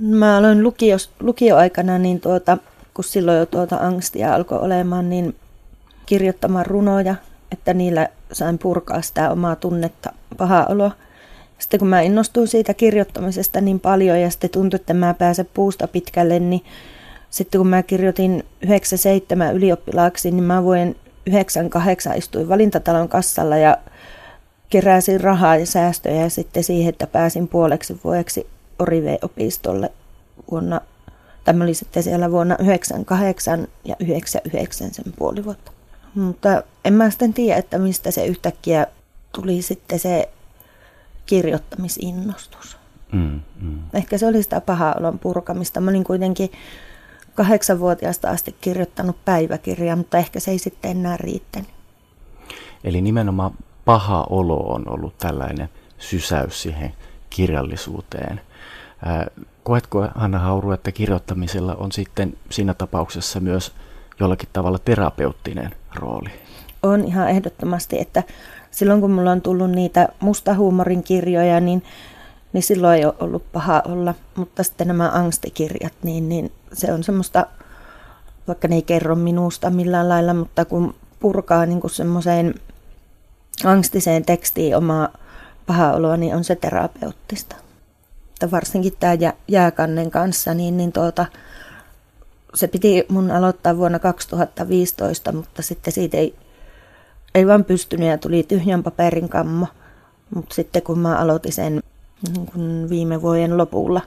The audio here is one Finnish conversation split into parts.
Mä aloin lukios, lukioaikana, niin tuota, kun silloin jo tuota angstia alkoi olemaan, niin kirjoittamaan runoja, että niillä sain purkaa sitä omaa tunnetta, paha olo. Sitten kun mä innostuin siitä kirjoittamisesta niin paljon ja sitten tuntui, että mä pääsen puusta pitkälle, niin sitten kun mä kirjoitin 97 ylioppilaaksi, niin mä vuoden 98 istuin valintatalon kassalla ja keräsin rahaa ja säästöjä ja sitten siihen, että pääsin puoleksi vuodeksi Orive-opistolle vuonna, tämä oli sitten siellä vuonna 98 ja 99 sen puoli vuotta. Mutta en mä sitten tiedä, että mistä se yhtäkkiä tuli sitten se kirjoittamisinnostus. Mm, mm. Ehkä se oli sitä paha olon purkamista. Mä olin kuitenkin kahdeksanvuotiaasta asti kirjoittanut päiväkirjaa, mutta ehkä se ei sitten enää riittänyt. Eli nimenomaan paha olo on ollut tällainen sysäys siihen kirjallisuuteen. Koetko Hanna Hauru, että kirjoittamisella on sitten siinä tapauksessa myös jollakin tavalla terapeuttinen rooli? On ihan ehdottomasti, että silloin kun mulla on tullut niitä mustahuumorin kirjoja, niin, niin silloin ei ole ollut paha olla. Mutta sitten nämä angstikirjat, niin, niin se on semmoista, vaikka ne ei kerro minusta millään lailla, mutta kun purkaa niin semmoiseen angstiseen tekstiin omaa paha oloa, niin on se terapeuttista. Että varsinkin tämä jääkannen kanssa, niin, niin tuota, se piti mun aloittaa vuonna 2015, mutta sitten siitä ei, ei vaan pystynyt ja tuli tyhjän paperin kammo. Mutta sitten kun mä aloitin sen niin kun viime vuoden lopulla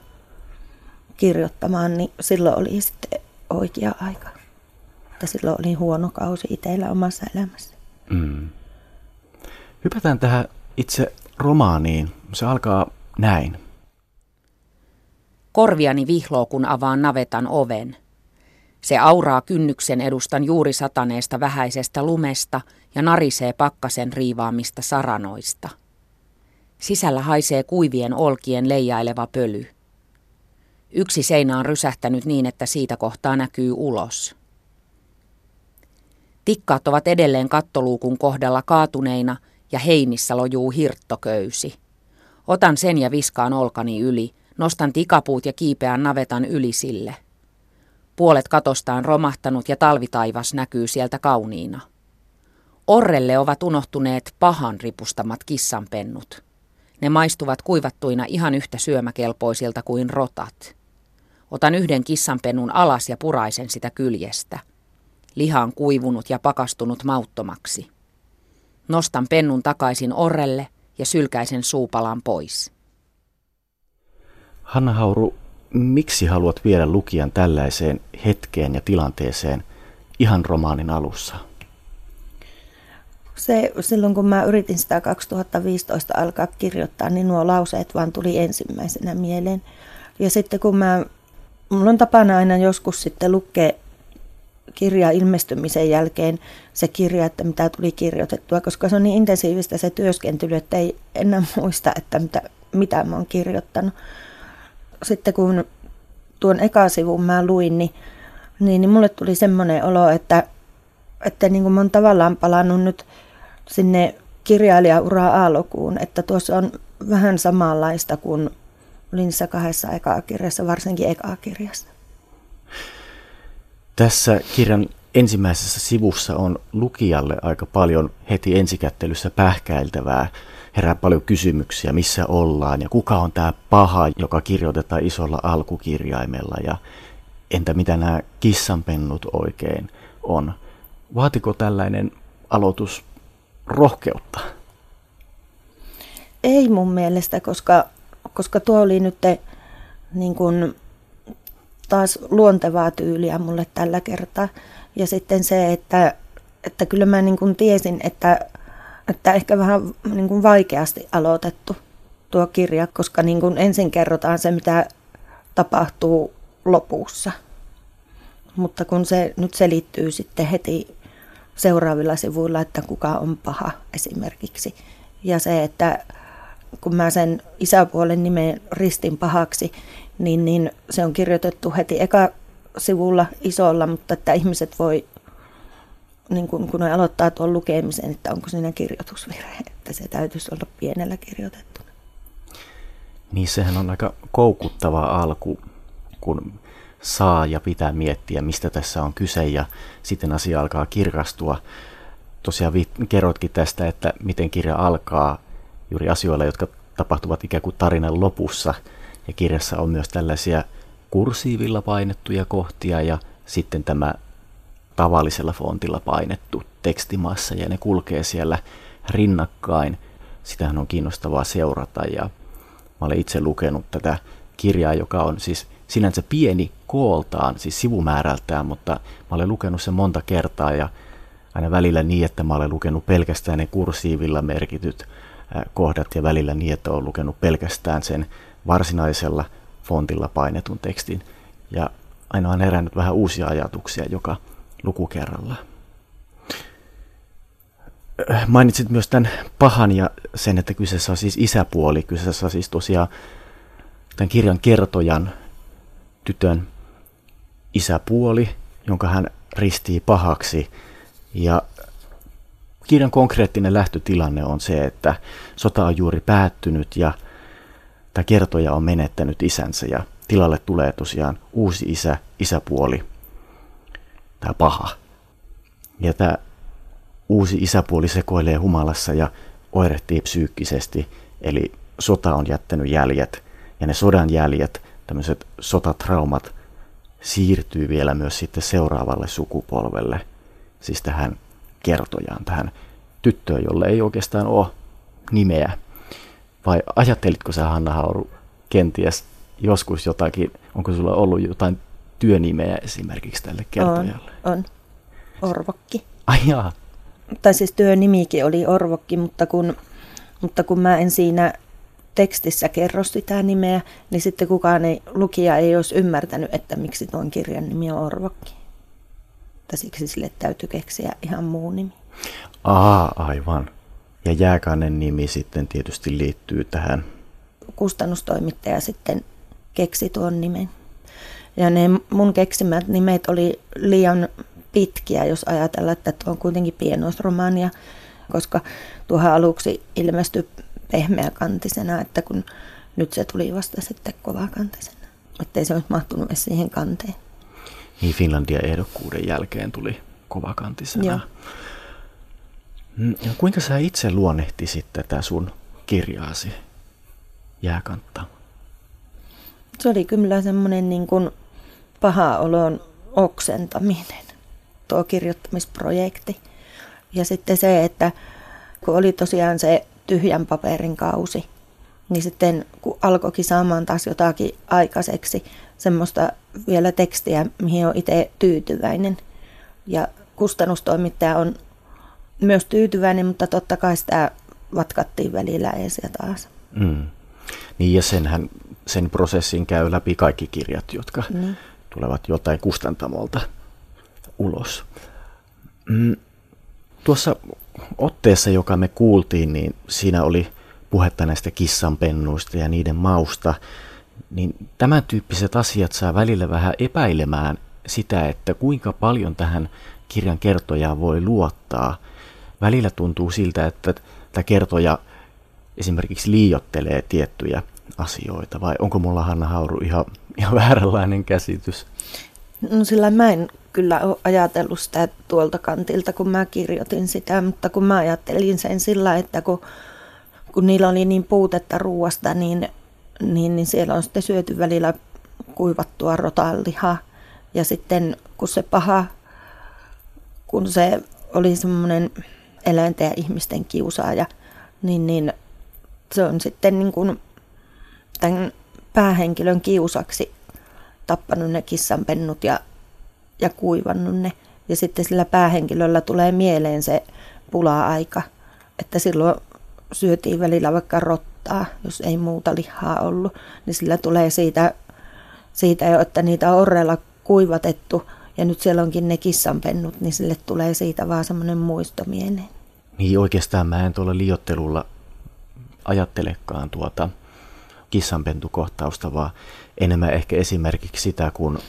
kirjoittamaan, niin silloin oli sitten oikea aika. Että silloin oli huono kausi itsellä omassa elämässä. Mm. Hypätään tähän itse romaaniin. Se alkaa näin. Korviani vihloo, kun avaan navetan oven. Se auraa kynnyksen edustan juuri sataneesta vähäisestä lumesta ja narisee pakkasen riivaamista saranoista. Sisällä haisee kuivien olkien leijaileva pöly. Yksi seinä on rysähtänyt niin, että siitä kohtaa näkyy ulos. Tikkaat ovat edelleen kattoluukun kohdalla kaatuneina ja heinissä lojuu hirttoköysi. Otan sen ja viskaan olkani yli, nostan tikapuut ja kiipeän navetan yli sille. Puolet katosta on romahtanut ja talvitaivas näkyy sieltä kauniina. Orrelle ovat unohtuneet pahan ripustamat kissanpennut. Ne maistuvat kuivattuina ihan yhtä syömäkelpoisilta kuin rotat. Otan yhden kissanpennun alas ja puraisen sitä kyljestä. Liha on kuivunut ja pakastunut mauttomaksi. Nostan pennun takaisin orrelle ja sylkäisen suupalan pois. Hanna Hauru, miksi haluat viedä lukijan tällaiseen hetkeen ja tilanteeseen ihan romaanin alussa? Se, silloin kun mä yritin sitä 2015 alkaa kirjoittaa, niin nuo lauseet vaan tuli ensimmäisenä mieleen. Ja sitten kun mä, mulla on tapana aina joskus sitten lukea kirja ilmestymisen jälkeen se kirja, että mitä tuli kirjoitettua, koska se on niin intensiivistä se työskentely, että ei enää muista, että mitä, mitä mä oon kirjoittanut. Sitten kun tuon eka sivun mä luin, niin, niin, niin mulle tuli semmoinen olo, että, että niin kuin mä oon tavallaan palannut nyt sinne kirjailijaura aalokuun, että tuossa on vähän samanlaista kuin olin niissä kahdessa ekaa kirjassa, varsinkin ekaa kirjassa. Tässä kirjan ensimmäisessä sivussa on lukijalle aika paljon heti ensikättelyssä pähkäiltävää. Herää paljon kysymyksiä, missä ollaan ja kuka on tämä paha, joka kirjoitetaan isolla alkukirjaimella ja entä mitä nämä kissanpennut oikein on. Vaatiko tällainen aloitus rohkeutta? Ei mun mielestä, koska, koska tuo oli nyt niin kuin taas luontevaa tyyliä mulle tällä kertaa. Ja sitten se, että, että kyllä mä niin kuin tiesin, että, että ehkä vähän niin kuin vaikeasti aloitettu tuo kirja, koska niin kuin ensin kerrotaan se, mitä tapahtuu lopussa. Mutta kun se nyt selittyy sitten heti seuraavilla sivuilla, että kuka on paha esimerkiksi. Ja se, että kun mä sen isäpuolen nimen ristin pahaksi, niin, niin se on kirjoitettu heti eka sivulla isolla, mutta että ihmiset voi, niin kun, kun aloittaa tuon lukemisen, että onko siinä kirjoitusvirhe, että se täytyisi olla pienellä kirjoitettuna. Niin sehän on aika koukuttava alku kun saa ja pitää miettiä, mistä tässä on kyse ja sitten asia alkaa kirkastua. Tosiaan kerroitkin tästä, että miten kirja alkaa juuri asioilla, jotka tapahtuvat ikään kuin tarinan lopussa. Ja kirjassa on myös tällaisia kursiivilla painettuja kohtia ja sitten tämä tavallisella fontilla painettu tekstimassa ja ne kulkee siellä rinnakkain. Sitähän on kiinnostavaa seurata ja mä olen itse lukenut tätä kirjaa, joka on siis sinänsä pieni kooltaan, siis sivumäärältään, mutta mä olen lukenut sen monta kertaa ja aina välillä niin, että mä olen lukenut pelkästään ne kursiivilla merkityt kohdat ja välillä niin, että olen lukenut pelkästään sen varsinaisella fontilla painetun tekstin. Ja aina on herännyt vähän uusia ajatuksia joka lukukerralla. Mainitsit myös tämän pahan ja sen, että kyseessä on siis isäpuoli. Kyseessä on siis tosiaan tämän kirjan kertojan tytön isäpuoli, jonka hän ristii pahaksi. Ja kirjan konkreettinen lähtötilanne on se, että sota on juuri päättynyt ja tämä kertoja on menettänyt isänsä ja tilalle tulee tosiaan uusi isä, isäpuoli, tämä paha. Ja tämä uusi isäpuoli sekoilee humalassa ja oirehtii psyykkisesti, eli sota on jättänyt jäljet ja ne sodan jäljet, tämmöiset sotatraumat siirtyy vielä myös sitten seuraavalle sukupolvelle, siis tähän kertojaan, tähän tyttöön, jolle ei oikeastaan ole nimeä. Vai ajattelitko sä Hanna Hauru kenties joskus jotakin, onko sulla ollut jotain työnimeä esimerkiksi tälle kertojalle? On, on. Orvokki. Ai jaa. Tai siis työnimikin oli Orvokki, mutta kun, mutta kun mä en siinä tekstissä kerro sitä nimeä, niin sitten kukaan ei, lukija ei olisi ymmärtänyt, että miksi tuon kirjan nimi on Orvokki. Tai siksi sille täytyy keksiä ihan muu nimi. Aa, aivan. Ja jääkannen nimi sitten tietysti liittyy tähän. Kustannustoimittaja sitten keksi tuon nimen. Ja ne mun keksimät nimet oli liian pitkiä, jos ajatellaan, että tuo on kuitenkin pienoisromaania, koska tuohon aluksi ilmestyi pehmeäkantisena, että kun nyt se tuli vasta sitten kovakantisena. Että ei se olisi mahtunut edes siihen kanteen. Niin Finlandia ehdokkuuden jälkeen tuli kovakantisena. Joo. Mm, ja kuinka sä itse luonnehtisit tätä sun kirjaasi jääkantta? Se oli kyllä semmoinen niin kuin paha olon oksentaminen, tuo kirjoittamisprojekti. Ja sitten se, että kun oli tosiaan se tyhjän paperin kausi, niin sitten kun alkoikin saamaan taas jotakin aikaiseksi, semmoista vielä tekstiä, mihin on itse tyytyväinen. Ja kustannustoimittaja on myös tyytyväinen, mutta totta kai sitä vatkattiin välillä ees ja taas. Mm. Niin ja senhän, sen prosessin käy läpi kaikki kirjat, jotka niin. Tulevat jotain kustantamolta ulos. Mm. Tuossa otteessa, joka me kuultiin, niin siinä oli puhetta näistä kissanpennuista ja niiden mausta. Niin tämän tyyppiset asiat saa välillä vähän epäilemään sitä, että kuinka paljon tähän kirjan kertojaan voi luottaa – välillä tuntuu siltä, että tämä kertoja esimerkiksi liiottelee tiettyjä asioita, vai onko mulla Hanna Hauru ihan, ihan vääränlainen käsitys? No sillä mä en kyllä ole ajatellut sitä tuolta kantilta, kun mä kirjoitin sitä, mutta kun mä ajattelin sen sillä, että kun, kun niillä oli niin puutetta ruuasta, niin, niin, niin siellä on sitten syöty välillä kuivattua rotallihaa. Ja sitten kun se paha, kun se oli semmoinen eläinten ja ihmisten kiusaaja, niin, niin se on sitten niin kuin tämän päähenkilön kiusaksi tappanut ne kissanpennut ja, ja kuivannut ne. Ja sitten sillä päähenkilöllä tulee mieleen se pula-aika, että silloin syötiin välillä vaikka rottaa, jos ei muuta lihaa ollut, niin sillä tulee siitä, siitä jo, että niitä on orreella kuivatettu ja nyt siellä onkin ne kissanpennut, niin sille tulee siitä vaan semmoinen muisto mieleen. Niin oikeastaan mä en tuolla liottelulla ajattelekaan tuota kissanpentukohtausta, vaan enemmän ehkä esimerkiksi sitä, kun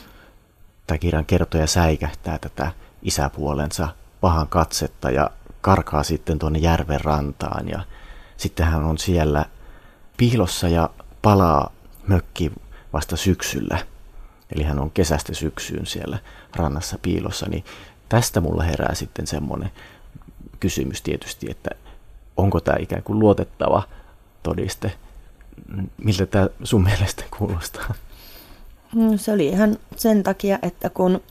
tämä kirjan kertoja säikähtää tätä isäpuolensa pahan katsetta ja karkaa sitten tuonne järven rantaan ja sitten hän on siellä piilossa ja palaa mökki vasta syksyllä. Eli hän on kesästä syksyyn siellä rannassa piilossa, niin tästä mulla herää sitten semmoinen kysymys tietysti, että onko tämä ikään kuin luotettava todiste. Miltä tämä sun mielestä kuulostaa? Mm, se oli ihan sen takia, että kun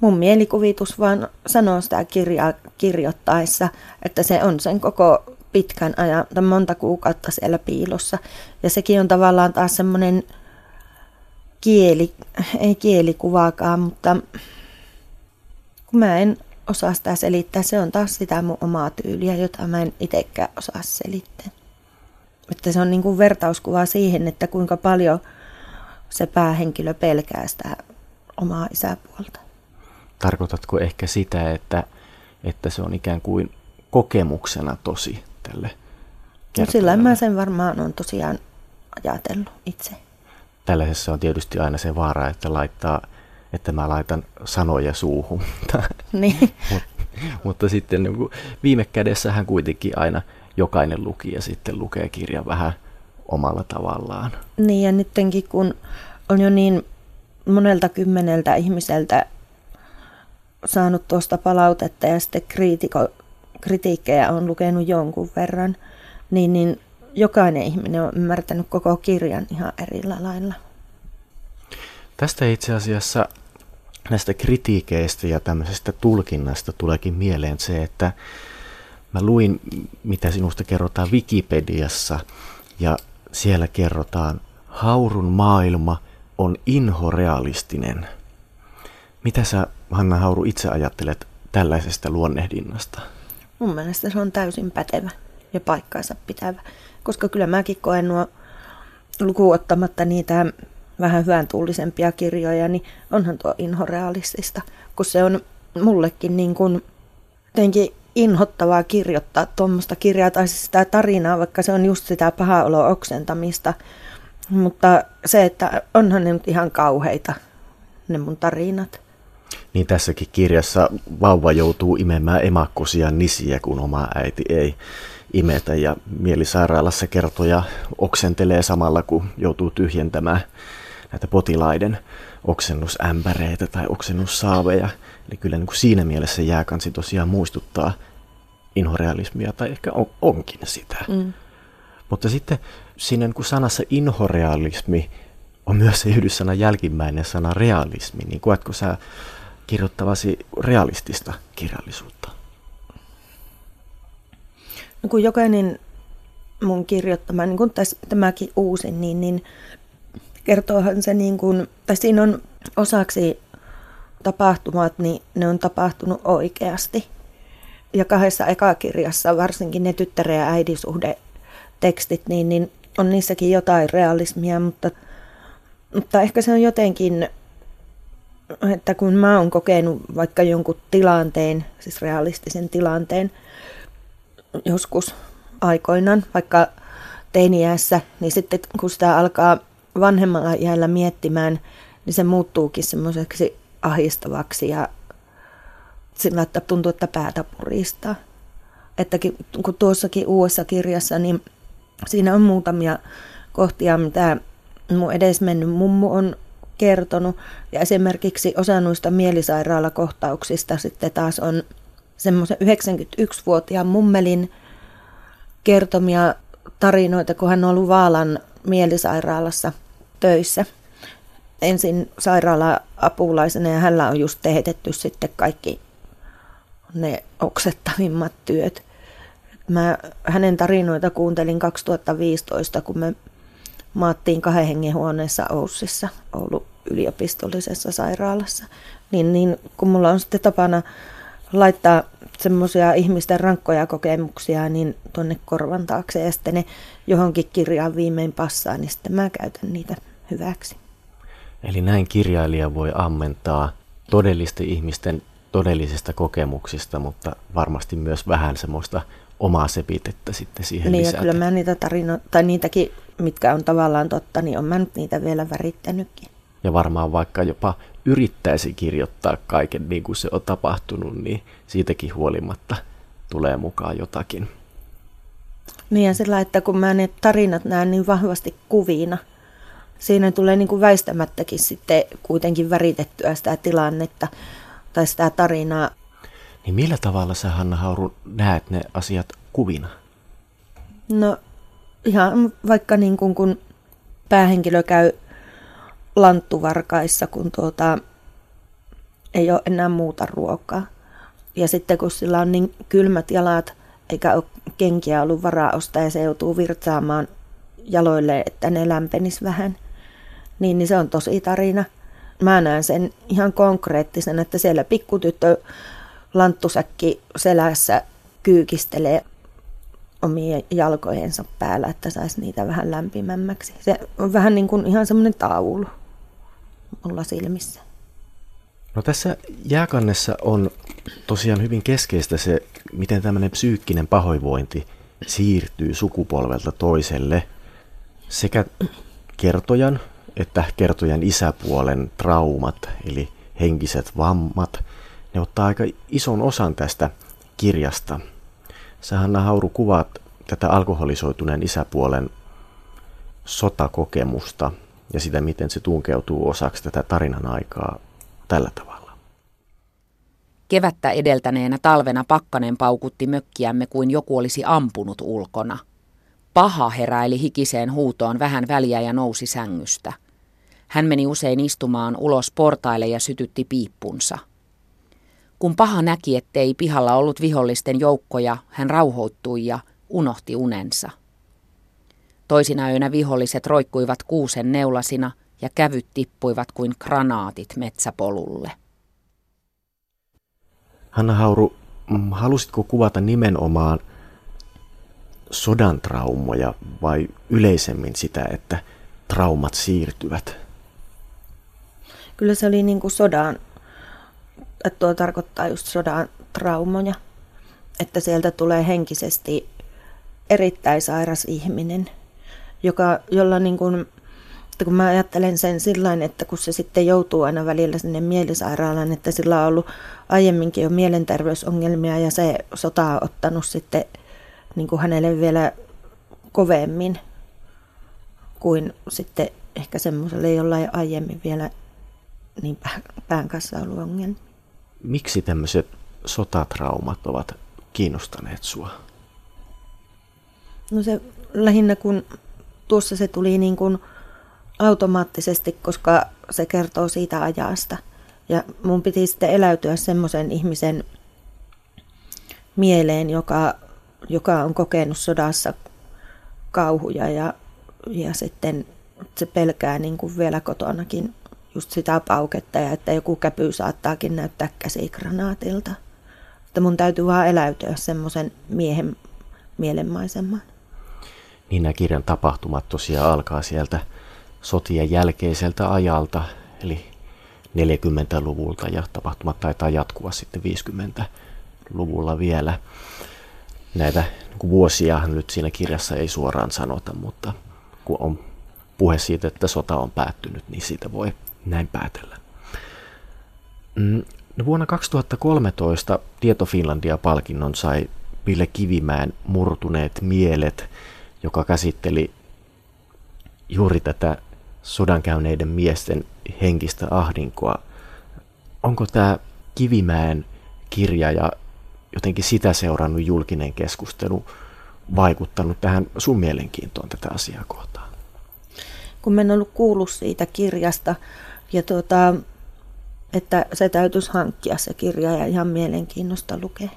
mun mielikuvitus vaan sanoo sitä kirjaa kirjoittaessa, että se on sen koko pitkän ajan, tai monta kuukautta siellä piilossa. Ja sekin on tavallaan taas semmoinen kieli, ei kielikuvaakaan, mutta kun mä en osaa sitä selittää, se on taas sitä mun omaa tyyliä, jota mä en itsekään osaa selittää. Että se on niin kuin vertauskuva siihen, että kuinka paljon se päähenkilö pelkää sitä omaa isäpuolta. Tarkoitatko ehkä sitä, että, että se on ikään kuin kokemuksena tosi tälle no sillä mä sen varmaan on tosiaan ajatellut itse. Tällaisessa on tietysti aina se vaara, että laittaa että mä laitan sanoja suuhun. Niin. Mut, mutta sitten niin kuin, viime kädessähän kuitenkin aina jokainen lukija sitten lukee kirjan vähän omalla tavallaan. Niin ja nyttenkin kun on jo niin monelta kymmeneltä ihmiseltä saanut tuosta palautetta ja sitten kriitiko, kritiikkejä on lukenut jonkun verran, niin, niin jokainen ihminen on ymmärtänyt koko kirjan ihan eri lailla. Tästä itse asiassa näistä kritiikeistä ja tämmöisestä tulkinnasta tuleekin mieleen se, että mä luin, mitä sinusta kerrotaan Wikipediassa, ja siellä kerrotaan, haurun maailma on inhorealistinen. Mitä sä, Hanna Hauru, itse ajattelet tällaisesta luonnehdinnasta? Mun mielestä se on täysin pätevä ja paikkaansa pitävä, koska kyllä mäkin koen nuo lukuottamatta niitä vähän hyvän tullisempia kirjoja, niin onhan tuo inhorealistista, kun se on mullekin niin kuin jotenkin inhottavaa kirjoittaa tuommoista kirjaa tai siis sitä tarinaa, vaikka se on just sitä paha olo oksentamista. Mutta se, että onhan ne nyt ihan kauheita, ne mun tarinat. Niin tässäkin kirjassa vauva joutuu imemään emakkosia nisiä, kun oma äiti ei imetä. Ja mielisairaalassa kertoja oksentelee samalla, kun joutuu tyhjentämään näitä potilaiden oksennusämpäreitä tai oksennussaaveja. Eli kyllä niin kuin siinä mielessä jääkansi tosiaan muistuttaa inhorealismia tai ehkä on, onkin sitä. Mm. Mutta sitten siinä niin kuin sanassa inhorealismi on myös se yhdyssana jälkimmäinen sana realismi. Niin koetko sä kirjoittavasi realistista kirjallisuutta? No kun jokainen mun kirjoittama, niin kuin tässä, tämäkin uusin, niin, niin kertoohan se niin kuin, tai siinä on osaksi tapahtumat, niin ne on tapahtunut oikeasti. Ja kahdessa ekakirjassa, varsinkin ne tyttären ja äidisuhde tekstit, niin, niin on niissäkin jotain realismia, mutta, mutta ehkä se on jotenkin, että kun mä oon kokenut vaikka jonkun tilanteen, siis realistisen tilanteen, joskus aikoinaan, vaikka teiniässä, niin sitten kun sitä alkaa vanhemmalla iällä miettimään, niin se muuttuukin semmoiseksi ahistavaksi ja sillä, että tuntuu, että päätä puristaa. Että kun tuossakin uudessa kirjassa, niin siinä on muutamia kohtia, mitä mun edesmennyt mummu on kertonut. Ja esimerkiksi osa noista mielisairaalakohtauksista sitten taas on semmoisen 91-vuotiaan mummelin kertomia tarinoita, kun hän on ollut Vaalan mielisairaalassa – töissä. Ensin sairaala-apulaisena ja hänellä on just teetetty sitten kaikki ne oksettavimmat työt. Mä hänen tarinoita kuuntelin 2015, kun me maattiin kahden hengen huoneessa Oussissa, Oulun yliopistollisessa sairaalassa. Niin, niin kun mulla on sitten tapana laittaa semmoisia ihmisten rankkoja kokemuksia niin tuonne korvan taakse ja sitten ne johonkin kirjaan viimein passaa, niin sitten mä käytän niitä hyväksi. Eli näin kirjailija voi ammentaa todellisten ihmisten todellisista kokemuksista, mutta varmasti myös vähän semmoista omaa sepitettä sitten siihen niin, lisätä. kyllä mä niitä tarinoita, tai niitäkin, mitkä on tavallaan totta, niin on mä nyt niitä vielä värittänytkin. Ja varmaan vaikka jopa yrittäisi kirjoittaa kaiken niin kuin se on tapahtunut, niin siitäkin huolimatta tulee mukaan jotakin. Niin ja sillä, että kun mä ne tarinat näen niin vahvasti kuvina, siinä tulee niin kuin väistämättäkin sitten kuitenkin väritettyä sitä tilannetta tai sitä tarinaa. Niin millä tavalla sä Hanna Hauru näet ne asiat kuvina? No ihan vaikka niin kuin kun päähenkilö käy lanttuvarkaissa, kun tuota, ei ole enää muuta ruokaa. Ja sitten kun sillä on niin kylmät jalat, eikä ole kenkiä ollut varaa ostaa ja se joutuu virtsaamaan jaloille, että ne lämpenis vähän, niin, niin se on tosi tarina. Mä näen sen ihan konkreettisen, että siellä pikkutyttö lanttusäkki selässä kyykistelee omien jalkojensa päällä, että saisi niitä vähän lämpimämmäksi. Se on vähän niin kuin ihan semmoinen taulu olla silmissä. No tässä jääkannessa on tosiaan hyvin keskeistä se, miten tämmöinen psyykkinen pahoinvointi siirtyy sukupolvelta toiselle sekä kertojan että kertojan isäpuolen traumat, eli henkiset vammat, ne ottaa aika ison osan tästä kirjasta. Sä Hanna Hauru kuvaat tätä alkoholisoituneen isäpuolen sotakokemusta ja sitä, miten se tunkeutuu osaksi tätä tarinan aikaa tällä tavalla. Kevättä edeltäneenä talvena pakkanen paukutti mökkiämme kuin joku olisi ampunut ulkona. Paha heräili hikiseen huutoon vähän väliä ja nousi sängystä. Hän meni usein istumaan ulos portaille ja sytytti piippunsa. Kun paha näki, ettei pihalla ollut vihollisten joukkoja, hän rauhoittui ja unohti unensa. Toisina öinä viholliset roikkuivat kuusen neulasina ja kävyt tippuivat kuin granaatit metsäpolulle. Hanna Hauru, mm, halusitko kuvata nimenomaan sodan traumoja vai yleisemmin sitä, että traumat siirtyvät? Kyllä se oli niin kuin sodan, että tuo tarkoittaa just sodan traumoja, että sieltä tulee henkisesti erittäin sairas ihminen, joka, jolla niin kuin, että kun mä ajattelen sen sillä että kun se sitten joutuu aina välillä sinne mielisairaalaan, että sillä on ollut aiemminkin jo mielenterveysongelmia ja se sota on ottanut sitten niin kuin hänelle vielä kovemmin kuin sitten ehkä semmoiselle, jolla ei aiemmin vielä niin pään kanssa ollut ongelmia. Miksi tämmöiset sotatraumat ovat kiinnostaneet sua? No se lähinnä kun tuossa se tuli niin kuin automaattisesti, koska se kertoo siitä ajasta. Ja mun piti sitten eläytyä semmoisen ihmisen mieleen, joka, joka on kokenut sodassa kauhuja ja, ja sitten se pelkää niin kuin vielä kotonakin just sitä pauketta ja että joku käpy saattaakin näyttää käsikranaatilta. Että mun täytyy vaan eläytyä semmoisen miehen mielenmaisemaan. Niin nämä kirjan tapahtumat tosiaan alkaa sieltä sotien jälkeiseltä ajalta, eli 40-luvulta ja tapahtumat taitaa jatkua sitten 50-luvulla vielä. Näitä niin vuosia nyt siinä kirjassa ei suoraan sanota, mutta kun on puhe siitä, että sota on päättynyt, niin siitä voi näin päätellä. Mm, no vuonna 2013 Tieto Finlandia-palkinnon sai Ville Kivimäen Murtuneet mielet, joka käsitteli juuri tätä sodankäyneiden miesten henkistä ahdinkoa. Onko tämä Kivimäen kirja ja jotenkin sitä seurannut julkinen keskustelu vaikuttanut tähän sun mielenkiintoon tätä asiaa kohtaan? Kun en ollut kuullut siitä kirjasta, ja tuota, että se täytyisi hankkia se kirja ja ihan mielenkiinnosta lukea.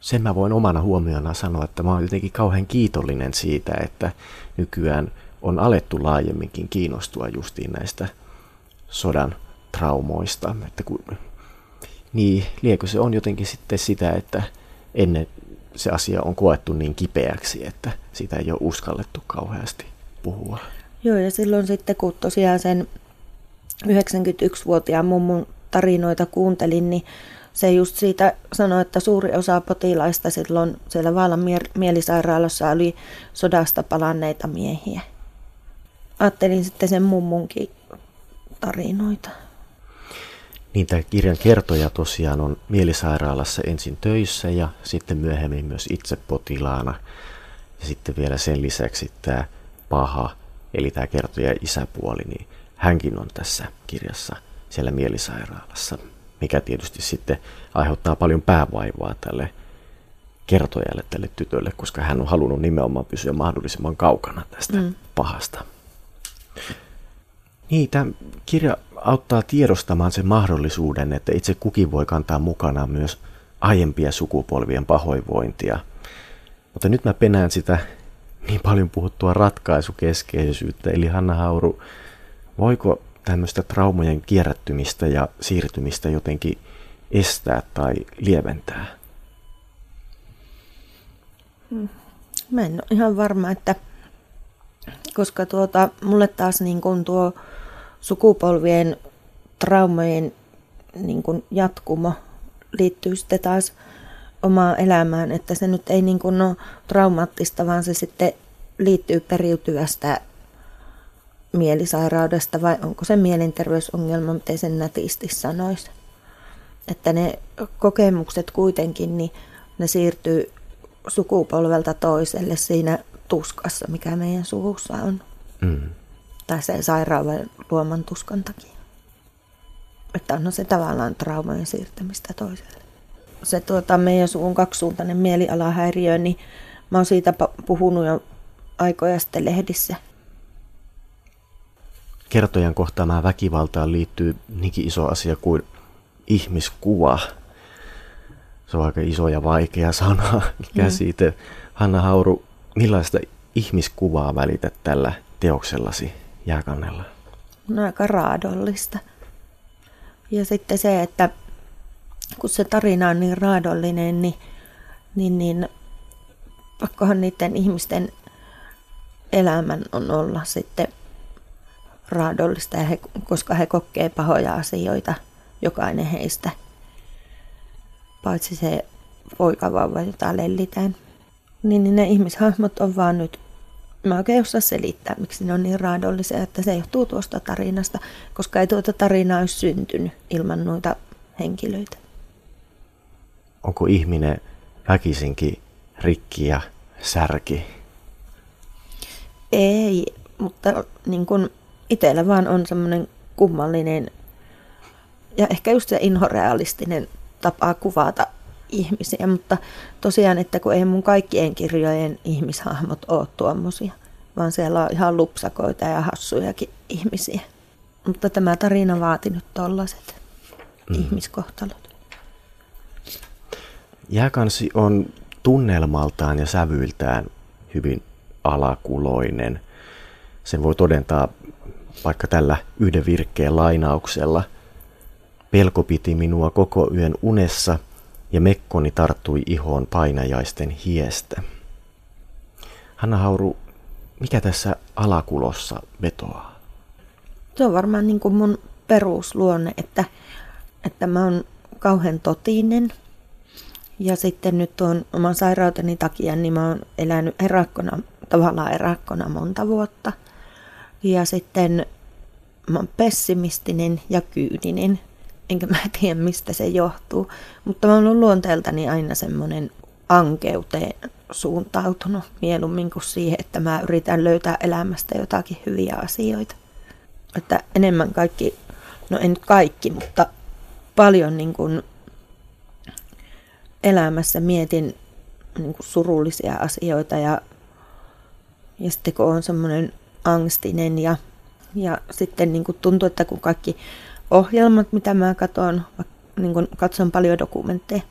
Sen mä voin omana huomiona sanoa, että mä oon jotenkin kauhean kiitollinen siitä, että nykyään on alettu laajemminkin kiinnostua justiin näistä sodan traumoista. Että kun, niin, liekö se on jotenkin sitten sitä, että ennen se asia on koettu niin kipeäksi, että sitä ei ole uskallettu kauheasti puhua. Joo, ja silloin sitten kun tosiaan sen 91-vuotiaan mummun tarinoita kuuntelin, niin se just siitä sanoi, että suuri osa potilaista silloin siellä Vaalan mielisairaalassa oli sodasta palanneita miehiä. Ajattelin sitten sen mummunkin tarinoita. Niin, tämä kirjan kertoja tosiaan on mielisairaalassa ensin töissä ja sitten myöhemmin myös itse potilaana. Ja sitten vielä sen lisäksi tämä paha eli tämä kertoja isäpuoli, niin hänkin on tässä kirjassa siellä mielisairaalassa, mikä tietysti sitten aiheuttaa paljon päävaivaa tälle kertojalle tälle tytölle, koska hän on halunnut nimenomaan pysyä mahdollisimman kaukana tästä mm. pahasta. Niin, tämä kirja auttaa tiedostamaan sen mahdollisuuden, että itse kukin voi kantaa mukana myös aiempia sukupolvien pahoinvointia. Mutta nyt mä penään sitä niin paljon puhuttua ratkaisukeskeisyyttä. Eli Hanna Hauru, voiko tämmöistä traumojen kierrättymistä ja siirtymistä jotenkin estää tai lieventää? Mä en ole ihan varma, että koska tuota, mulle taas niin kun tuo sukupolvien traumojen niin kun jatkumo liittyy sitten taas omaan elämään, että se nyt ei niin kuin ole traumaattista, vaan se sitten liittyy periytyvästä mielisairaudesta vai onko se mielenterveysongelma, miten sen nätisti sanoisi. Että ne kokemukset kuitenkin, niin ne siirtyy sukupolvelta toiselle siinä tuskassa, mikä meidän suvussa on. Mm. Tai se sairauden luoman tuskan takia. Että on se tavallaan traumojen siirtämistä toiselle. Se tuota, meidän suvun kaksisuuntainen mielialahäiriö, niin mä oon siitä puhunut jo aikoja sitten lehdissä. Kertojan kohtaamaan väkivaltaan liittyy niinkin iso asia kuin ihmiskuva. Se on aika iso ja vaikea sana, käsite. Mm. Hanna Hauru, millaista ihmiskuvaa välität tällä teoksellasi jääkannella? No aika raadollista. Ja sitten se, että kun se tarina on niin raadollinen, niin, niin, niin pakkohan niiden ihmisten elämän on olla sitten raadollista, ja he, koska he kokee pahoja asioita, jokainen heistä, paitsi se poikavauva, jota lellitään. Niin, niin ne ihmishahmot on vaan nyt mä oikein osaa selittää, miksi ne on niin raadollisia, että se johtuu tuosta tarinasta, koska ei tuota tarinaa olisi syntynyt ilman noita henkilöitä. Onko ihminen väkisinkin rikki ja särki? Ei, mutta niin kun itsellä vaan on semmoinen kummallinen ja ehkä just se inhorealistinen tapa kuvata ihmisiä, mutta tosiaan, että kun ei mun kaikkien kirjojen ihmishahmot ole tuommoisia, vaan siellä on ihan lupsakoita ja hassujakin ihmisiä. Mutta tämä tarina vaati nyt tollaset mm. ihmiskohtalot. Jääkansi on tunnelmaltaan ja sävyiltään hyvin alakuloinen. Sen voi todentaa vaikka tällä yhden virkkeen lainauksella. Pelko piti minua koko yön unessa – ja mekkoni tarttui ihoon painajaisten hiestä. Hanna Hauru, mikä tässä alakulossa vetoaa? Se on varmaan niin kuin mun perusluonne, että, että mä oon kauhean totinen. Ja sitten nyt tuon oman sairauteni takia, niin mä oon elänyt erakkona, tavallaan erakkona monta vuotta. Ja sitten mä oon pessimistinen ja kyyninen enkä mä tiedä mistä se johtuu. Mutta mä oon luonteeltani aina semmoinen ankeuteen suuntautunut mieluummin kuin siihen, että mä yritän löytää elämästä jotakin hyviä asioita. Että enemmän kaikki, no en kaikki, mutta paljon niin kuin elämässä mietin niin kuin surullisia asioita ja, ja sitten kun on semmoinen angstinen ja, ja sitten niin kuin tuntuu, että kun kaikki ohjelmat, mitä mä katson, niin kun katson paljon dokumentteja,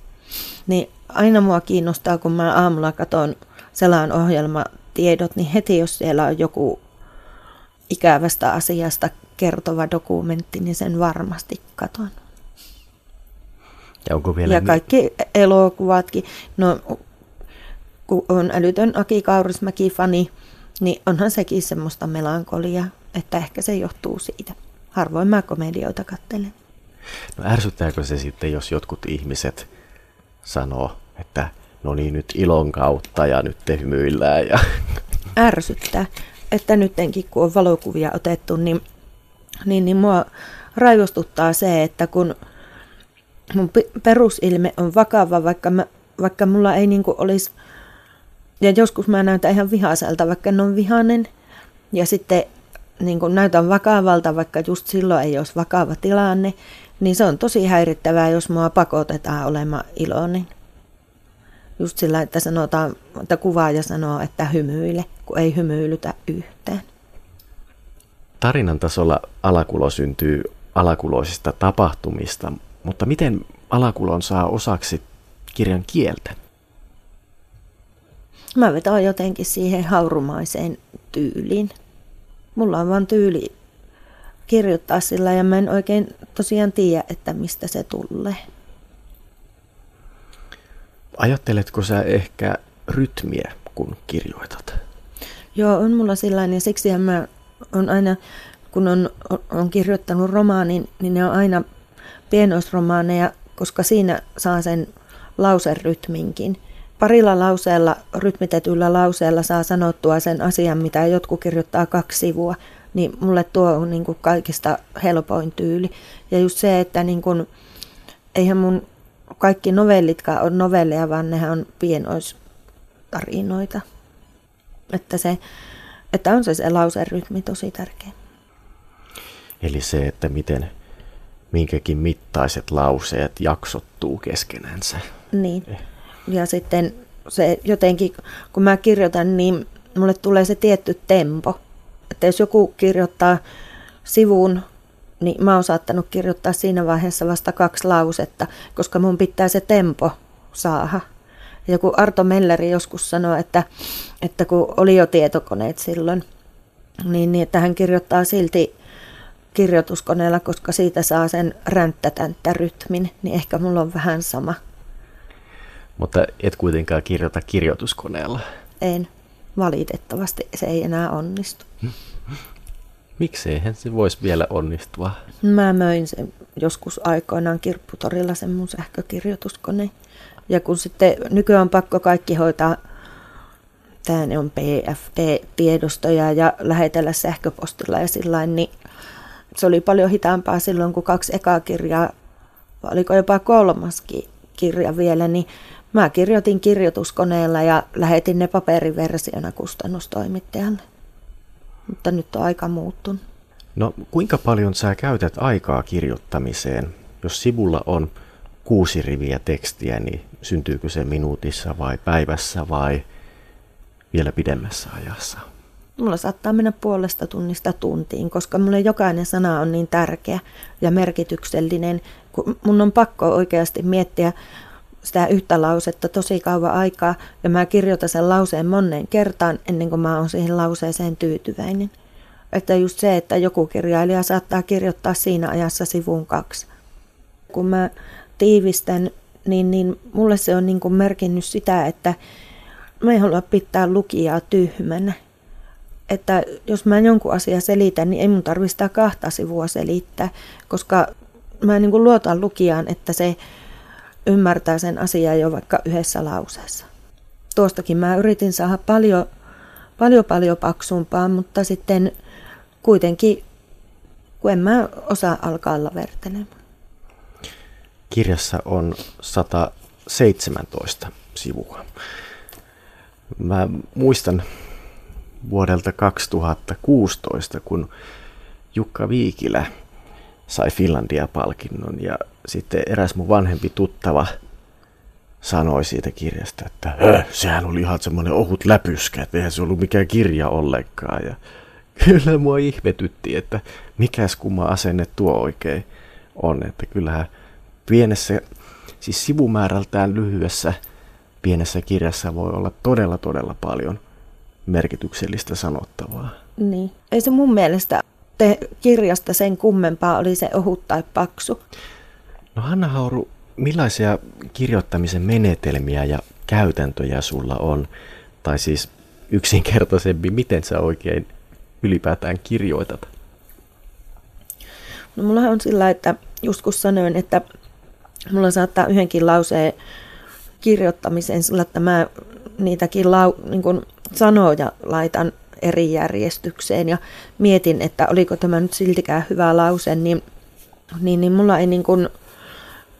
niin aina mua kiinnostaa, kun mä aamulla katson selaan ohjelmatiedot, niin heti jos siellä on joku ikävästä asiasta kertova dokumentti, niin sen varmasti katon. Ja, onko vielä ja kaikki elokuvatkin. No, kun on älytön Aki Kaurismäki-fani, niin onhan sekin semmoista melankolia, että ehkä se johtuu siitä harvoin mä komedioita kattelen. No ärsyttääkö se sitten, jos jotkut ihmiset sanoo, että no niin nyt ilon kautta ja nyt te hymyillään? Ja... Ärsyttää, että nytkin kun on valokuvia otettu, niin, niin, niin mua raivostuttaa se, että kun mun perusilme on vakava, vaikka, mä, vaikka mulla ei niinku olisi, ja joskus mä näytän ihan vihaiselta, vaikka en ole vihainen, ja sitten niin kun näytän vakavalta, vaikka just silloin ei olisi vakava tilanne, niin se on tosi häirittävää, jos mua pakotetaan olemaan iloinen. Just sillä, että sanotaan, että kuvaaja sanoo, että hymyile, kun ei hymyilytä yhtään. Tarinan tasolla alakulo syntyy alakuloisista tapahtumista, mutta miten alakulon saa osaksi kirjan kieltä? Mä vetoan jotenkin siihen haurumaiseen tyyliin. Mulla on vaan tyyli kirjoittaa sillä ja mä en oikein tosiaan tiedä, että mistä se tulee. Ajatteletko sä ehkä rytmiä, kun kirjoitat? Joo, on mulla sellainen ja siksi mä on aina, kun on, on kirjoittanut romaanin, niin ne on aina pienoisromaaneja, koska siinä saa sen lauserytminkin. Parilla lauseella, rytmitetyllä lauseella saa sanottua sen asian, mitä jotkut kirjoittaa kaksi sivua, niin mulle tuo on niin kuin kaikista helpoin tyyli. Ja just se, että niin kuin, eihän mun kaikki novellitkaan ole novelleja, vaan nehän on pienoistarinoita. Että, se, että on se, se lauserytmi tosi tärkeä. Eli se, että miten minkäkin mittaiset lauseet jaksottuu keskenänsä. Niin. Eh. Ja sitten se jotenkin, kun mä kirjoitan, niin mulle tulee se tietty tempo. Että jos joku kirjoittaa sivuun, niin mä oon saattanut kirjoittaa siinä vaiheessa vasta kaksi lausetta, koska mun pitää se tempo saada. Joku Arto Melleri joskus sanoi, että, että kun oli jo tietokoneet silloin, niin, niin että hän kirjoittaa silti kirjoituskoneella, koska siitä saa sen ränttätäntä rytmin, niin ehkä mulla on vähän sama. Mutta et kuitenkaan kirjoita kirjoituskoneella. En. Valitettavasti se ei enää onnistu. Mikseihän se voisi vielä onnistua? Mä möin sen joskus aikoinaan kirpputorilla sen mun sähkökirjoituskone. Ja kun sitten nykyään on pakko kaikki hoitaa, tämä on PFT-tiedostoja ja lähetellä sähköpostilla ja sillä niin se oli paljon hitaampaa silloin, kun kaksi ekaa kirjaa, oliko jopa kolmaskin kirja vielä, niin mä kirjoitin kirjoituskoneella ja lähetin ne paperiversiona kustannustoimittajalle. Mutta nyt on aika muuttunut. No kuinka paljon sä käytät aikaa kirjoittamiseen? Jos sivulla on kuusi riviä tekstiä, niin syntyykö se minuutissa vai päivässä vai vielä pidemmässä ajassa? Mulla saattaa mennä puolesta tunnista tuntiin, koska mulle jokainen sana on niin tärkeä ja merkityksellinen. Kun mun on pakko oikeasti miettiä sitä yhtä lausetta tosi kauan aikaa ja mä kirjoitan sen lauseen moneen kertaan ennen kuin mä oon siihen lauseeseen tyytyväinen. Että just se, että joku kirjailija saattaa kirjoittaa siinä ajassa sivun kaksi. Kun mä tiivistän, niin, niin mulle se on niin kuin merkinnyt sitä, että mä en halua pitää lukijaa tyhmänä että jos mä jonkun asian selitän, niin ei mun tarvitse kahta sivua selittää, koska mä niin kuin luotan lukijaan, että se ymmärtää sen asian jo vaikka yhdessä lauseessa. Tuostakin mä yritin saada paljon, paljon, paljon paksumpaa, mutta sitten kuitenkin, kun en mä osaa alkaa olla vertelemään. Kirjassa on 117 sivua. Mä muistan vuodelta 2016, kun Jukka Viikilä sai Finlandia-palkinnon ja sitten eräs mun vanhempi tuttava sanoi siitä kirjasta, että sehän oli ihan semmoinen ohut läpyskä, että eihän se ollut mikään kirja ollenkaan. Ja kyllä mua ihmetytti, että mikäs kumma asenne tuo oikein on, että kyllähän pienessä, siis sivumäärältään lyhyessä pienessä kirjassa voi olla todella todella paljon – merkityksellistä sanottavaa. Niin. Ei se mun mielestä te kirjasta sen kummempaa oli se ohut tai paksu. No Hanna Hauru, millaisia kirjoittamisen menetelmiä ja käytäntöjä sulla on? Tai siis yksinkertaisempi, miten sä oikein ylipäätään kirjoitat? No mulla on sillä, että just kun sanoin, että mulla saattaa yhdenkin lauseen kirjoittamisen sillä, että mä niitäkin lau, niin sanoja laitan eri järjestykseen ja mietin, että oliko tämä nyt siltikään hyvä lause, niin, niin, niin mulla ei niin kuin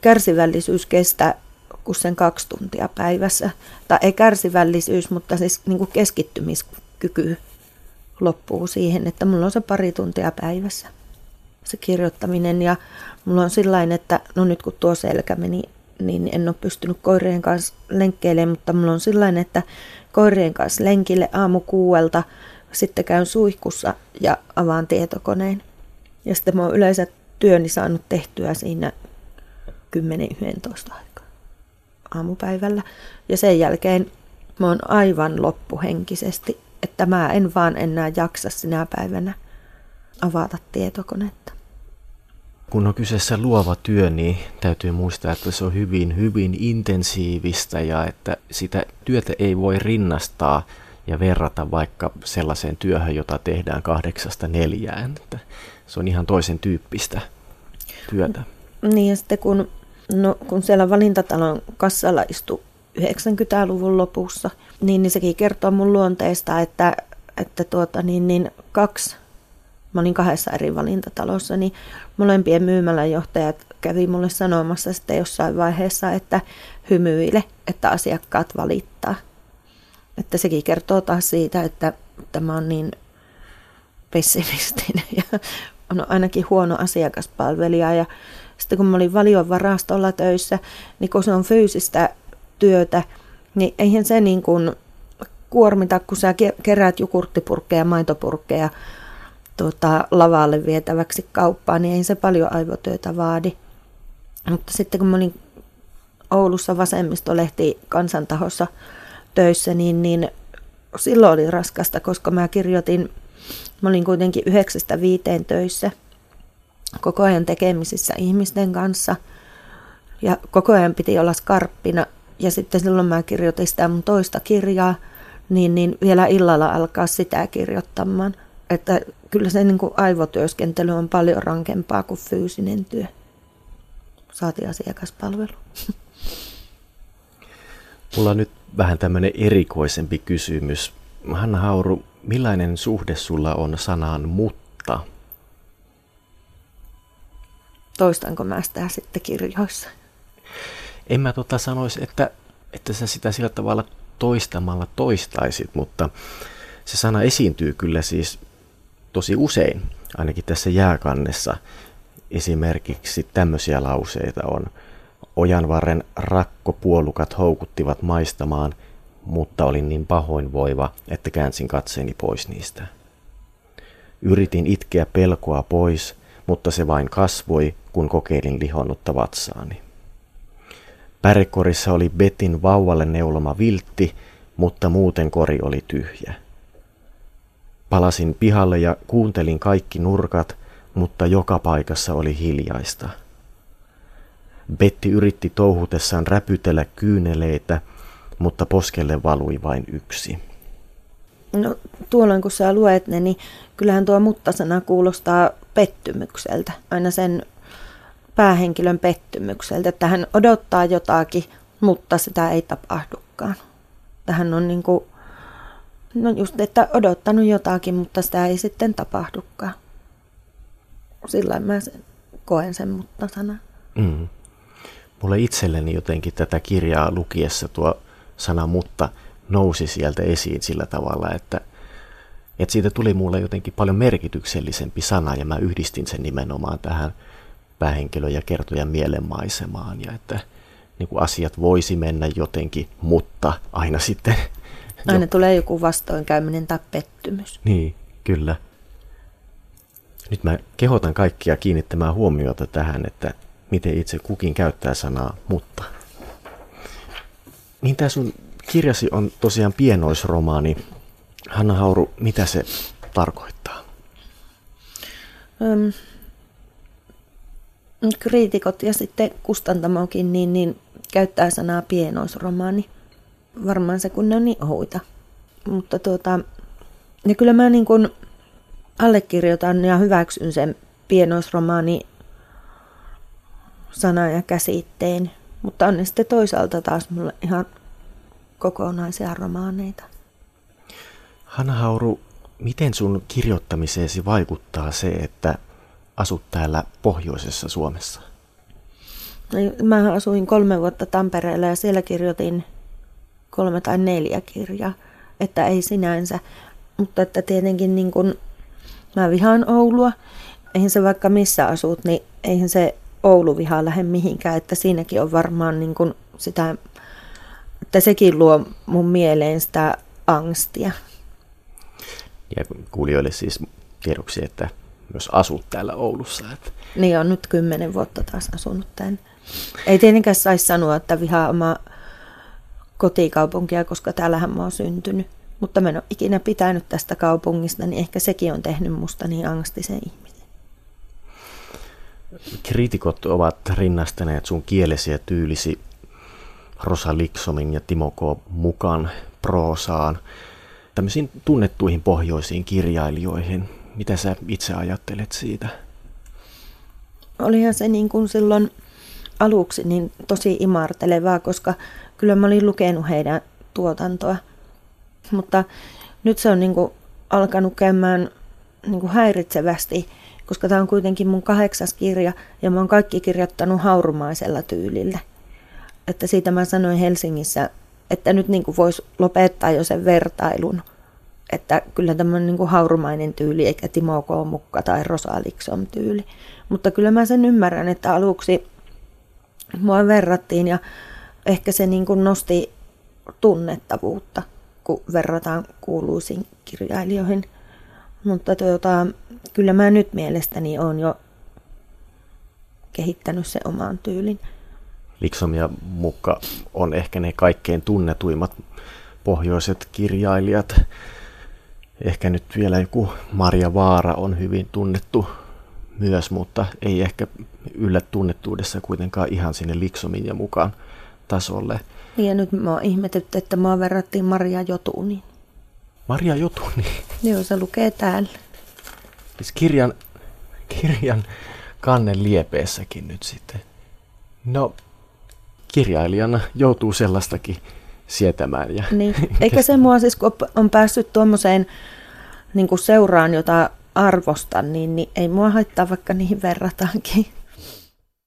kärsivällisyys kestä kuin sen kaksi tuntia päivässä. Tai ei kärsivällisyys, mutta siis niin kuin keskittymiskyky loppuu siihen, että mulla on se pari tuntia päivässä se kirjoittaminen ja mulla on sillain, että no nyt kun tuo selkä meni, niin en ole pystynyt koirien kanssa lenkkeilemään, mutta mulla on sillain, että koirien kanssa lenkille aamu kuuelta, sitten käyn suihkussa ja avaan tietokoneen. Ja sitten mä oon yleensä työni saanut tehtyä siinä 10-11 aikaa aamupäivällä. Ja sen jälkeen mä oon aivan loppuhenkisesti, että mä en vaan enää jaksa sinä päivänä avata tietokonetta. Kun on kyseessä luova työ, niin täytyy muistaa, että se on hyvin, hyvin intensiivistä ja että sitä työtä ei voi rinnastaa ja verrata vaikka sellaiseen työhön, jota tehdään kahdeksasta neljään. Että se on ihan toisen tyyppistä työtä. Niin ja sitten kun, no, kun siellä valintatalon kassalla istui 90-luvun lopussa, niin, niin sekin kertoo mun luonteesta, että, että tuota, niin, niin kaksi mä olin kahdessa eri valintatalossa, niin molempien myymäläjohtajat kävi mulle sanomassa sitten jossain vaiheessa, että hymyile, että asiakkaat valittaa. Että sekin kertoo taas siitä, että tämä on niin pessimistinen ja on ainakin huono asiakaspalvelija. Ja sitten kun mä olin valion varastolla töissä, niin kun se on fyysistä työtä, niin eihän se niin kuin kuormita, kun sä keräät jukurttipurkkeja, maitopurkkeja tuota, lavalle vietäväksi kauppaan, niin ei se paljon aivotyötä vaadi. Mutta sitten kun mä olin Oulussa vasemmistolehti kansantahossa töissä, niin, niin silloin oli raskasta, koska mä kirjoitin, mä olin kuitenkin yhdeksästä viiteen töissä, koko ajan tekemisissä ihmisten kanssa ja koko ajan piti olla skarppina. Ja sitten silloin mä kirjoitin sitä mun toista kirjaa, niin, niin vielä illalla alkaa sitä kirjoittamaan. Että kyllä se niin kuin aivotyöskentely on paljon rankempaa kuin fyysinen työ. Saati asiakaspalvelu. Mulla on nyt vähän tämmöinen erikoisempi kysymys. Hanna Hauru, millainen suhde sulla on sanaan mutta? Toistanko mä sitä sitten kirjoissa? En mä tota sanoisi, että, että sä sitä sillä tavalla toistamalla toistaisit, mutta se sana esiintyy kyllä siis tosi usein, ainakin tässä jääkannessa. Esimerkiksi tämmöisiä lauseita on. Ojanvarren rakkopuolukat houkuttivat maistamaan, mutta olin niin pahoinvoiva, että käänsin katseeni pois niistä. Yritin itkeä pelkoa pois, mutta se vain kasvoi, kun kokeilin lihonnutta vatsaani. Pärekorissa oli Betin vauvalle neuloma viltti, mutta muuten kori oli tyhjä. Palasin pihalle ja kuuntelin kaikki nurkat, mutta joka paikassa oli hiljaista. Betti yritti touhutessaan räpytellä kyyneleitä, mutta poskelle valui vain yksi. No tuolloin kun sä luet ne, niin kyllähän tuo mutta-sana kuulostaa pettymykseltä. Aina sen päähenkilön pettymykseltä, että hän odottaa jotakin, mutta sitä ei tapahdukaan. Tähän on niin kuin No just, että odottanut jotakin, mutta sitä ei sitten tapahdukaan. Sillä mä sen, koen sen mutta sana. Mm. Mulle itselleni jotenkin tätä kirjaa lukiessa tuo sana mutta nousi sieltä esiin sillä tavalla, että, että siitä tuli mulle jotenkin paljon merkityksellisempi sana ja mä yhdistin sen nimenomaan tähän päähenkilön ja kertojan mielenmaisemaan ja että niin kuin asiat voisi mennä jotenkin, mutta aina sitten Aina tulee joku vastoinkäyminen tai pettymys. Niin, kyllä. Nyt mä kehotan kaikkia kiinnittämään huomiota tähän, että miten itse kukin käyttää sanaa mutta. Niin tämä sun kirjasi on tosiaan pienoisromaani. Hanna Hauru, mitä se tarkoittaa? Öm, kriitikot ja sitten kustantamokin niin, niin käyttää sanaa pienoisromaani varmaan se, kun ne on niin ohuita. Mutta tuota, ja kyllä mä niin kuin allekirjoitan ja hyväksyn sen pienoisromaani sana ja käsitteen, mutta on ne sitten toisaalta taas mulle ihan kokonaisia romaaneita. Hanna Hauru, miten sun kirjoittamiseesi vaikuttaa se, että asut täällä pohjoisessa Suomessa? No, mä asuin kolme vuotta Tampereella ja siellä kirjoitin kolme tai neljä kirjaa, että ei sinänsä, mutta että tietenkin niin kun, mä vihaan Oulua. Eihän se vaikka missä asut, niin eihän se Oulu vihaa lähde mihinkään, että siinäkin on varmaan niin kun sitä, että sekin luo mun mieleen sitä angstia. Ja kuulijoille siis tiedoksi, että myös asut täällä Oulussa. Että... Niin on nyt kymmenen vuotta taas asunut tänne. Ei tietenkään saisi sanoa, että vihaa oma kotikaupunkia, koska täällähän mä oon syntynyt. Mutta mä en ole ikinä pitänyt tästä kaupungista, niin ehkä sekin on tehnyt musta niin angstisen ihmisen. Kriitikot ovat rinnastaneet sun kielesi ja tyylisi Rosa Liksomin ja Timo K. mukaan proosaan tämmöisiin tunnettuihin pohjoisiin kirjailijoihin. Mitä sä itse ajattelet siitä? Olihan se niin kuin silloin aluksi niin tosi imartelevaa, koska kyllä mä olin lukenut heidän tuotantoa. Mutta nyt se on niin kuin alkanut käymään niin kuin häiritsevästi, koska tämä on kuitenkin mun kahdeksas kirja ja mä oon kaikki kirjoittanut haurumaisella tyylillä. Että siitä mä sanoin Helsingissä, että nyt niin kuin voisi lopettaa jo sen vertailun. Että kyllä tämmöinen niin kuin haurumainen tyyli, eikä Timo K. Mukka tai Rosa Liksom tyyli. Mutta kyllä mä sen ymmärrän, että aluksi mua verrattiin ja ehkä se niin kuin nosti tunnettavuutta, kun verrataan kuuluisiin kirjailijoihin. Mutta tuota, kyllä mä nyt mielestäni on jo kehittänyt se oman tyylin. Liksom ja Mukka on ehkä ne kaikkein tunnetuimmat pohjoiset kirjailijat. Ehkä nyt vielä joku Maria Vaara on hyvin tunnettu myös, mutta ei ehkä yllä tunnettuudessa kuitenkaan ihan sinne Liksomin ja mukaan tasolle. Niin ja nyt mä oon ihmetetty, että mä verrattiin Maria Jotuniin. Maria Jotuni? Joo, se lukee täällä. Siis kirjan, kirjan kannen liepeessäkin nyt sitten. No, kirjailijana joutuu sellaistakin sietämään. Ja niin. Eikä se mua siis, kun on päässyt tuommoiseen niin seuraan, jota arvostan, niin, niin ei mua haittaa, vaikka niihin verrataankin.